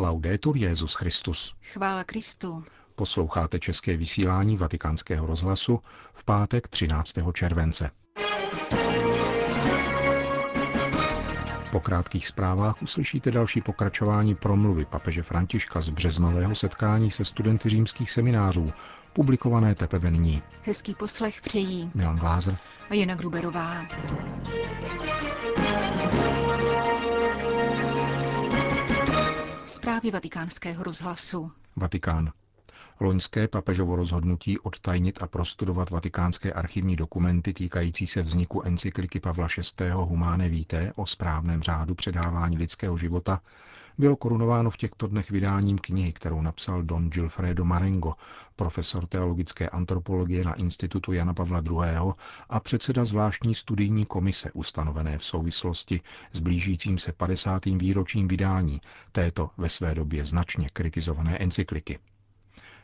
Laudetur Jezus Christus. Chvála Kristu. Posloucháte české vysílání Vatikánského rozhlasu v pátek 13. července. Po krátkých zprávách uslyšíte další pokračování promluvy papeže Františka z březnového setkání se studenty římských seminářů, publikované teprve nyní. Hezký poslech přejí Milan Glázer a Jana Gruberová. Zprávy vatikánského rozhlasu. Vatikán. Loňské papežovo rozhodnutí odtajnit a prostudovat vatikánské archivní dokumenty týkající se vzniku encykliky Pavla VI. Humane Vitae o správném řádu předávání lidského života bylo korunováno v těchto dnech vydáním knihy, kterou napsal Don Gilfredo Marengo, profesor teologické antropologie na Institutu Jana Pavla II. a předseda zvláštní studijní komise ustanovené v souvislosti s blížícím se 50. výročím vydání této ve své době značně kritizované encykliky.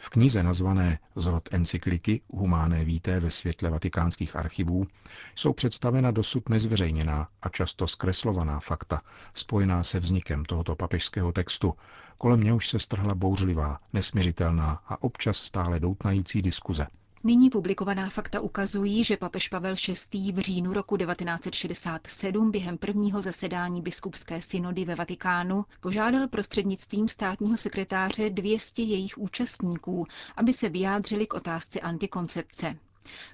V knize nazvané Zrod encykliky Humáné víté ve světle vatikánských archivů jsou představena dosud nezveřejněná a často zkreslovaná fakta spojená se vznikem tohoto papežského textu, kolem něhož se strhla bouřlivá, nesměřitelná a občas stále doutnající diskuze. Nyní publikovaná fakta ukazují, že papež Pavel VI. v říjnu roku 1967 během prvního zasedání biskupské synody ve Vatikánu požádal prostřednictvím státního sekretáře 200 jejich účastníků, aby se vyjádřili k otázce antikoncepce.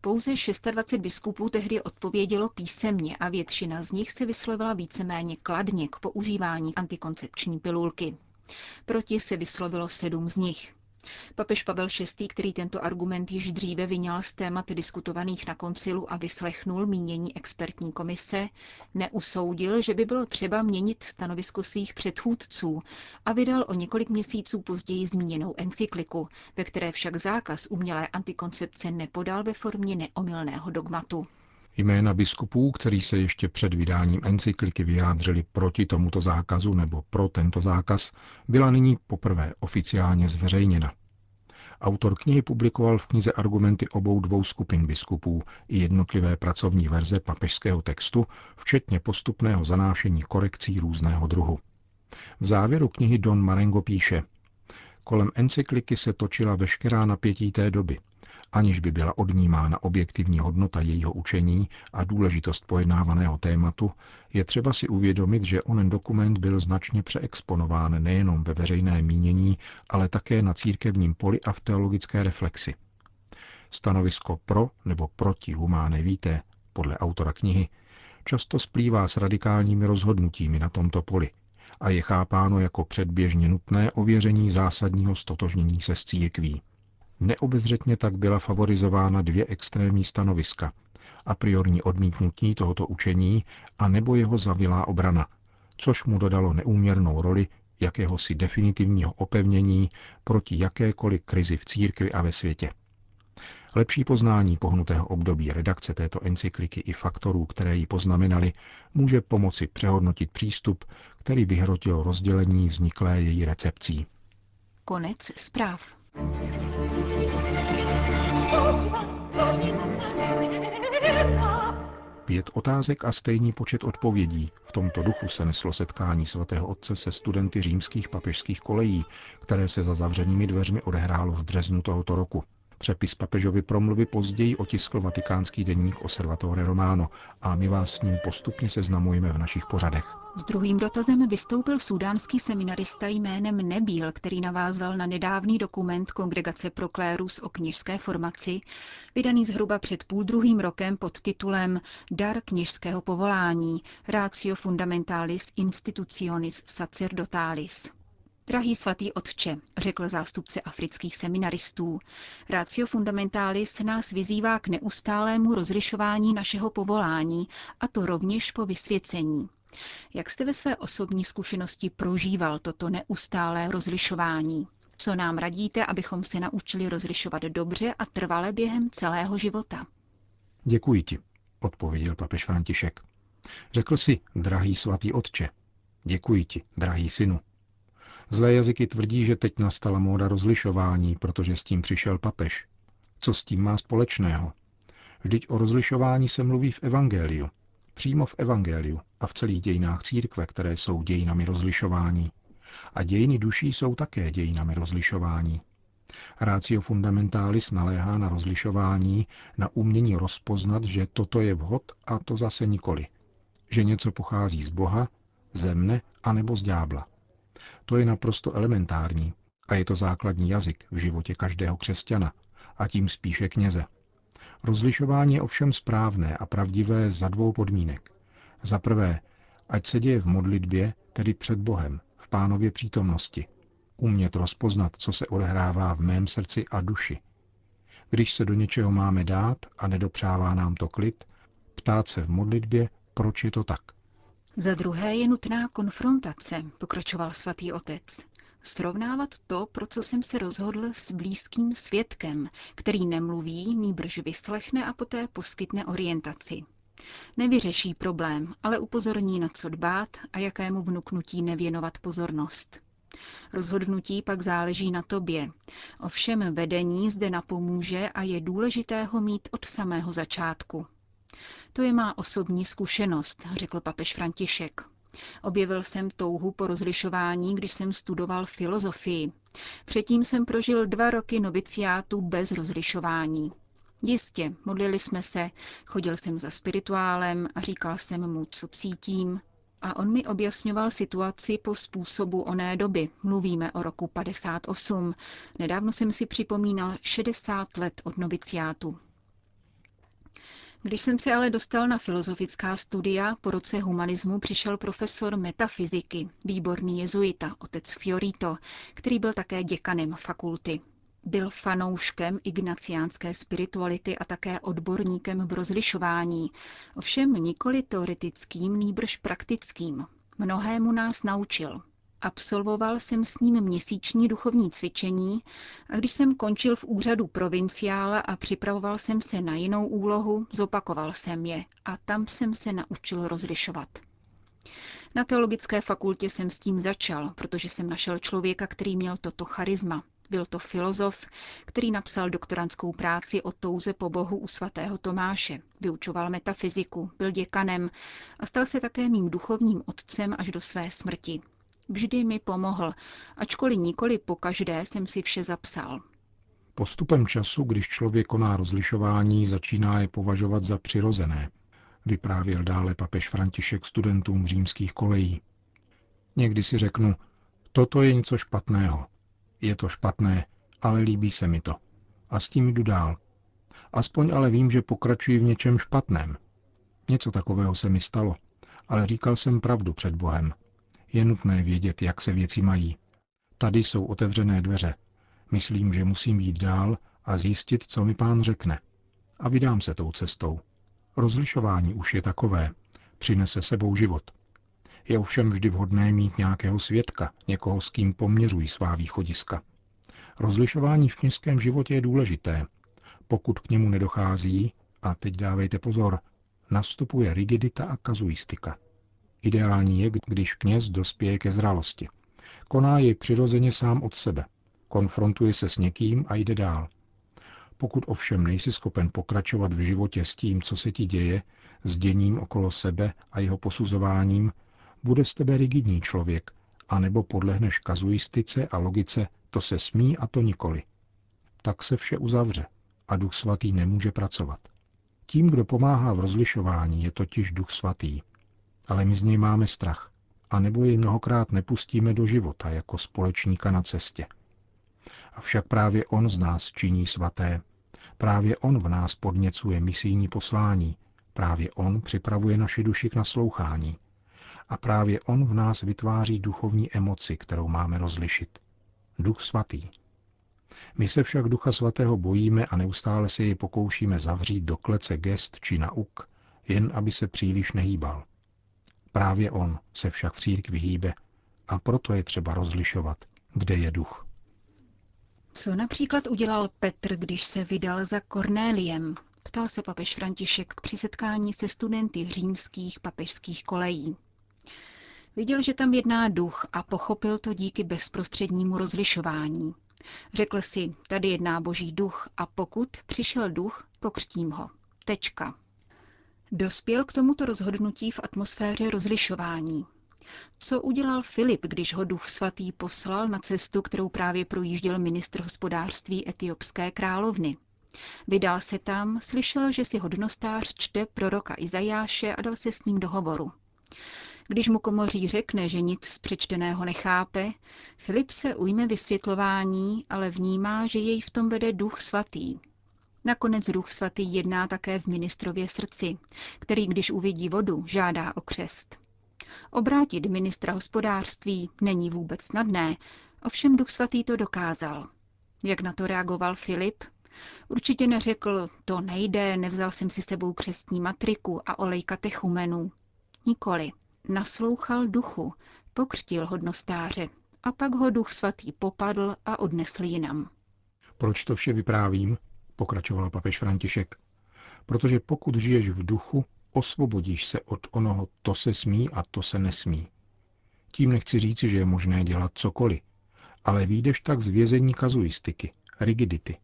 Pouze 26 biskupů tehdy odpovědělo písemně a většina z nich se vyslovila víceméně kladně k používání antikoncepční pilulky. Proti se vyslovilo sedm z nich. Papež Pavel VI., který tento argument již dříve vyňal z témat diskutovaných na koncilu a vyslechnul mínění expertní komise, neusoudil, že by bylo třeba měnit stanovisko svých předchůdců a vydal o několik měsíců později zmíněnou encykliku, ve které však zákaz umělé antikoncepce nepodal ve formě neomylného dogmatu. Jména biskupů, který se ještě před vydáním encykliky vyjádřili proti tomuto zákazu nebo pro tento zákaz, byla nyní poprvé oficiálně zveřejněna. Autor knihy publikoval v knize argumenty obou dvou skupin biskupů i jednotlivé pracovní verze papežského textu, včetně postupného zanášení korekcí různého druhu. V závěru knihy Don Marengo píše, kolem encykliky se točila veškerá napětí té doby – aniž by byla odnímána objektivní hodnota jejího učení a důležitost pojednávaného tématu, je třeba si uvědomit, že onen dokument byl značně přeexponován nejenom ve veřejné mínění, ale také na církevním poli a v teologické reflexi. Stanovisko pro nebo proti humáne víte, podle autora knihy, často splývá s radikálními rozhodnutími na tomto poli a je chápáno jako předběžně nutné ověření zásadního stotožnění se s církví. Neobezřetně tak byla favorizována dvě extrémní stanoviska. A priorní odmítnutí tohoto učení a nebo jeho zavilá obrana, což mu dodalo neúměrnou roli jakéhosi definitivního opevnění proti jakékoliv krizi v církvi a ve světě. Lepší poznání pohnutého období redakce této encykliky i faktorů, které ji poznamenali, může pomoci přehodnotit přístup, který vyhrotil rozdělení vzniklé její recepcí. Konec zpráv. Pět otázek a stejný počet odpovědí. V tomto duchu se neslo setkání svatého otce se studenty římských papežských kolejí, které se za zavřenými dveřmi odehrálo v březnu tohoto roku. Přepis papežovy promluvy později otiskl vatikánský denník Osservatore Romano a my vás s ním postupně seznamujeme v našich pořadech. S druhým dotazem vystoupil sudánský seminarista jménem Nebíl, který navázal na nedávný dokument Kongregace pro klérus o kněžské formaci, vydaný zhruba před půl druhým rokem pod titulem Dar kněžského povolání Ratio Fundamentalis Institutionis Sacerdotalis. Drahý svatý otče, řekl zástupce afrických seminaristů, Ratio Fundamentalis nás vyzývá k neustálému rozlišování našeho povolání, a to rovněž po vysvěcení. Jak jste ve své osobní zkušenosti prožíval toto neustálé rozlišování? Co nám radíte, abychom se naučili rozlišovat dobře a trvale během celého života? Děkuji ti, odpověděl papež František. Řekl si, drahý svatý otče, děkuji ti, drahý synu. Zlé jazyky tvrdí, že teď nastala móda rozlišování, protože s tím přišel papež. Co s tím má společného? Vždyť o rozlišování se mluví v Evangeliu. Přímo v Evangeliu a v celých dějinách církve, které jsou dějinami rozlišování. A dějiny duší jsou také dějinami rozlišování. Ratio fundamentalis naléhá na rozlišování, na umění rozpoznat, že toto je vhod a to zase nikoli. Že něco pochází z Boha, zemne a nebo z ďábla. To je naprosto elementární a je to základní jazyk v životě každého křesťana a tím spíše kněze. Rozlišování je ovšem správné a pravdivé za dvou podmínek. Za prvé, ať se děje v modlitbě, tedy před Bohem, v pánově přítomnosti. Umět rozpoznat, co se odehrává v mém srdci a duši. Když se do něčeho máme dát a nedopřává nám to klid, ptát se v modlitbě, proč je to tak. Za druhé je nutná konfrontace, pokračoval svatý otec. Srovnávat to, pro co jsem se rozhodl s blízkým svědkem, který nemluví, nýbrž vyslechne a poté poskytne orientaci. Nevyřeší problém, ale upozorní na co dbát a jakému vnuknutí nevěnovat pozornost. Rozhodnutí pak záleží na tobě. Ovšem vedení zde napomůže a je důležité ho mít od samého začátku. To je má osobní zkušenost, řekl papež František. Objevil jsem touhu po rozlišování, když jsem studoval filozofii. Předtím jsem prožil dva roky noviciátu bez rozlišování. Jistě, modlili jsme se, chodil jsem za spirituálem a říkal jsem mu, co cítím. A on mi objasňoval situaci po způsobu oné doby. Mluvíme o roku 58. Nedávno jsem si připomínal 60 let od noviciátu. Když jsem se ale dostal na filozofická studia, po roce humanismu přišel profesor metafyziky, výborný jezuita, otec Fiorito, který byl také děkanem fakulty. Byl fanouškem ignaciánské spirituality a také odborníkem v rozlišování, ovšem nikoli teoretickým, nýbrž praktickým. Mnohému nás naučil. Absolvoval jsem s ním měsíční duchovní cvičení a když jsem končil v úřadu provinciála a připravoval jsem se na jinou úlohu, zopakoval jsem je a tam jsem se naučil rozlišovat. Na teologické fakultě jsem s tím začal, protože jsem našel člověka, který měl toto charisma. Byl to filozof, který napsal doktorantskou práci o touze po Bohu u svatého Tomáše, vyučoval metafyziku, byl děkanem a stal se také mým duchovním otcem až do své smrti. Vždy mi pomohl, ačkoliv nikoli po každé jsem si vše zapsal. Postupem času, když člověk koná rozlišování, začíná je považovat za přirozené, vyprávěl dále papež František studentům římských kolejí. Někdy si řeknu, toto je něco špatného. Je to špatné, ale líbí se mi to. A s tím jdu dál. Aspoň ale vím, že pokračuji v něčem špatném. Něco takového se mi stalo, ale říkal jsem pravdu před Bohem je nutné vědět, jak se věci mají. Tady jsou otevřené dveře. Myslím, že musím jít dál a zjistit, co mi pán řekne. A vydám se tou cestou. Rozlišování už je takové. Přinese sebou život. Je ovšem vždy vhodné mít nějakého svědka, někoho, s kým poměřují svá východiska. Rozlišování v kněžském životě je důležité. Pokud k němu nedochází, a teď dávejte pozor, nastupuje rigidita a kazuistika. Ideální je, když kněz dospěje ke zralosti. Koná jej přirozeně sám od sebe. Konfrontuje se s někým a jde dál. Pokud ovšem nejsi schopen pokračovat v životě s tím, co se ti děje, s děním okolo sebe a jeho posuzováním, bude z tebe rigidní člověk, anebo podlehneš kazuistice a logice to se smí a to nikoli. Tak se vše uzavře a Duch Svatý nemůže pracovat. Tím, kdo pomáhá v rozlišování, je totiž Duch Svatý ale my z něj máme strach, a nebo jej mnohokrát nepustíme do života jako společníka na cestě. Avšak právě on z nás činí svaté, právě on v nás podněcuje misijní poslání, právě on připravuje naši duši k naslouchání. A právě on v nás vytváří duchovní emoci, kterou máme rozlišit. Duch svatý. My se však Ducha Svatého bojíme a neustále se jej pokoušíme zavřít do klece gest či nauk, jen aby se příliš nehýbal. Právě on se však v církvi hýbe a proto je třeba rozlišovat, kde je duch. Co například udělal Petr, když se vydal za Kornéliem? Ptal se papež František při setkání se studenty římských papežských kolejí. Viděl, že tam jedná duch a pochopil to díky bezprostřednímu rozlišování. Řekl si, tady jedná boží duch a pokud přišel duch, pokřtím ho. Tečka. Dospěl k tomuto rozhodnutí v atmosféře rozlišování. Co udělal Filip, když ho duch svatý poslal na cestu, kterou právě projížděl ministr hospodářství etiopské královny? Vydal se tam, slyšel, že si hodnostář čte proroka Izajáše a dal se s ním do hovoru. Když mu komoří řekne, že nic z přečteného nechápe, Filip se ujme vysvětlování, ale vnímá, že jej v tom vede duch svatý. Nakonec duch svatý jedná také v ministrově srdci, který, když uvidí vodu, žádá o křest. Obrátit ministra hospodářství není vůbec snadné, ovšem duch svatý to dokázal. Jak na to reagoval Filip? Určitě neřekl, to nejde, nevzal jsem si sebou křestní matriku a olej katechumenu. Nikoli. Naslouchal duchu, pokřtil hodnostáře a pak ho duch svatý popadl a odnesl jinam. Proč to vše vyprávím? Pokračoval papež František. Protože pokud žiješ v duchu, osvobodíš se od onoho to se smí a to se nesmí. Tím nechci říci, že je možné dělat cokoliv, ale výjdeš tak z vězení kazuistiky, rigidity.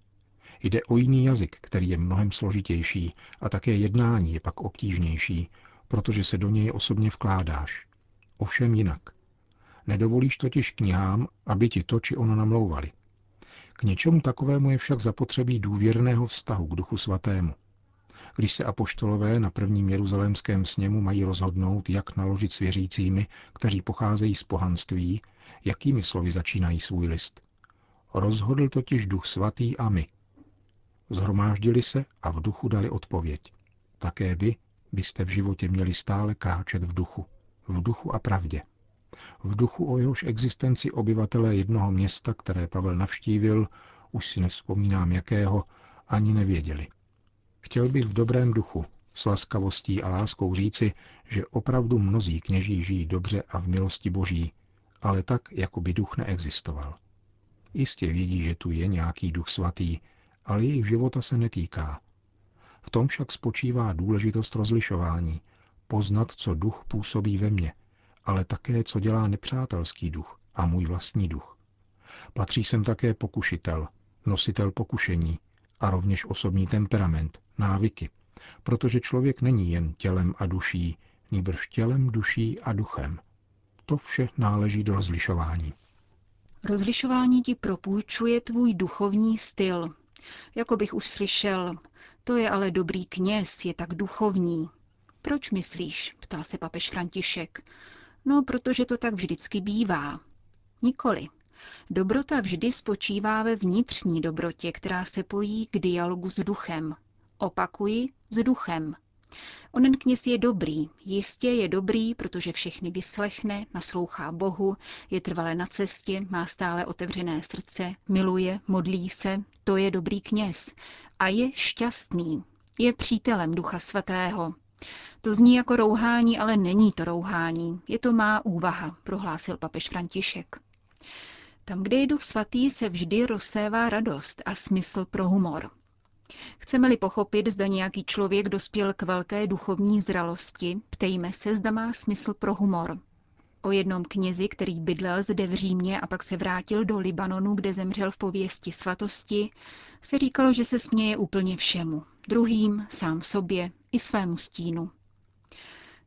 Jde o jiný jazyk, který je mnohem složitější a také jednání je pak obtížnější, protože se do něj osobně vkládáš. Ovšem jinak. Nedovolíš totiž knihám, aby ti to či ono namlouvali. K něčemu takovému je však zapotřebí důvěrného vztahu k Duchu Svatému. Když se apoštolové na prvním jeruzalémském sněmu mají rozhodnout, jak naložit s věřícími, kteří pocházejí z pohanství, jakými slovy začínají svůj list. Rozhodl totiž Duch Svatý a my. Zhromáždili se a v duchu dali odpověď. Také vy byste v životě měli stále kráčet v duchu. V duchu a pravdě. V duchu o jehož existenci obyvatelé jednoho města, které Pavel navštívil, už si nespomínám jakého, ani nevěděli. Chtěl bych v dobrém duchu, s laskavostí a láskou říci, že opravdu mnozí kněží žijí dobře a v milosti boží, ale tak, jako by duch neexistoval. Jistě vědí, že tu je nějaký duch svatý, ale jejich života se netýká. V tom však spočívá důležitost rozlišování, poznat, co duch působí ve mně, ale také, co dělá nepřátelský duch a můj vlastní duch. Patří sem také pokušitel, nositel pokušení a rovněž osobní temperament, návyky, protože člověk není jen tělem a duší, nýbrž tělem, duší a duchem. To vše náleží do rozlišování. Rozlišování ti propůjčuje tvůj duchovní styl. Jako bych už slyšel, to je ale dobrý kněz, je tak duchovní. Proč myslíš? ptal se papež František. No, protože to tak vždycky bývá. Nikoli. Dobrota vždy spočívá ve vnitřní dobrotě, která se pojí k dialogu s duchem. Opakuji, s duchem. Onen kněz je dobrý, jistě je dobrý, protože všechny vyslechne, naslouchá Bohu, je trvale na cestě, má stále otevřené srdce, miluje, modlí se, to je dobrý kněz. A je šťastný, je přítelem Ducha Svatého. To zní jako rouhání, ale není to rouhání, je to má úvaha, prohlásil papež František. Tam, kde je duch svatý, se vždy rozsévá radost a smysl pro humor. Chceme-li pochopit, zda nějaký člověk dospěl k velké duchovní zralosti, ptejme se, zda má smysl pro humor. O jednom knězi, který bydlel zde v Římě a pak se vrátil do Libanonu, kde zemřel v pověsti svatosti, se říkalo, že se směje úplně všemu. Druhým, sám sobě i svému stínu.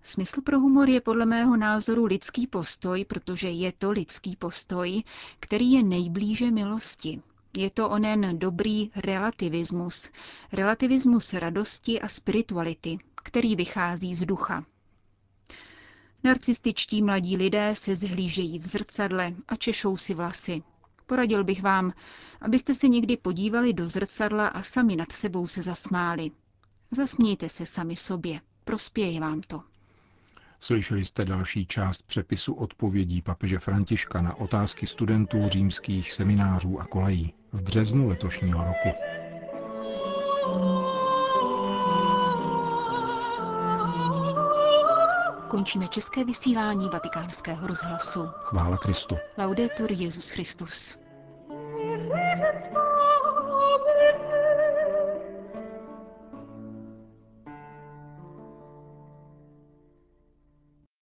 Smysl pro humor je podle mého názoru lidský postoj, protože je to lidský postoj, který je nejblíže milosti. Je to onen dobrý relativismus, relativismus radosti a spirituality, který vychází z ducha. Narcističtí mladí lidé se zhlížejí v zrcadle a češou si vlasy. Poradil bych vám, abyste se někdy podívali do zrcadla a sami nad sebou se zasmáli. Zasmějte se sami sobě, prospěje vám to. Slyšeli jste další část přepisu odpovědí papeže Františka na otázky studentů římských seminářů a kolejí v březnu letošního roku. Končíme české vysílání vatikánského rozhlasu. Chvála Kristu. Laudetur Jezus Christus.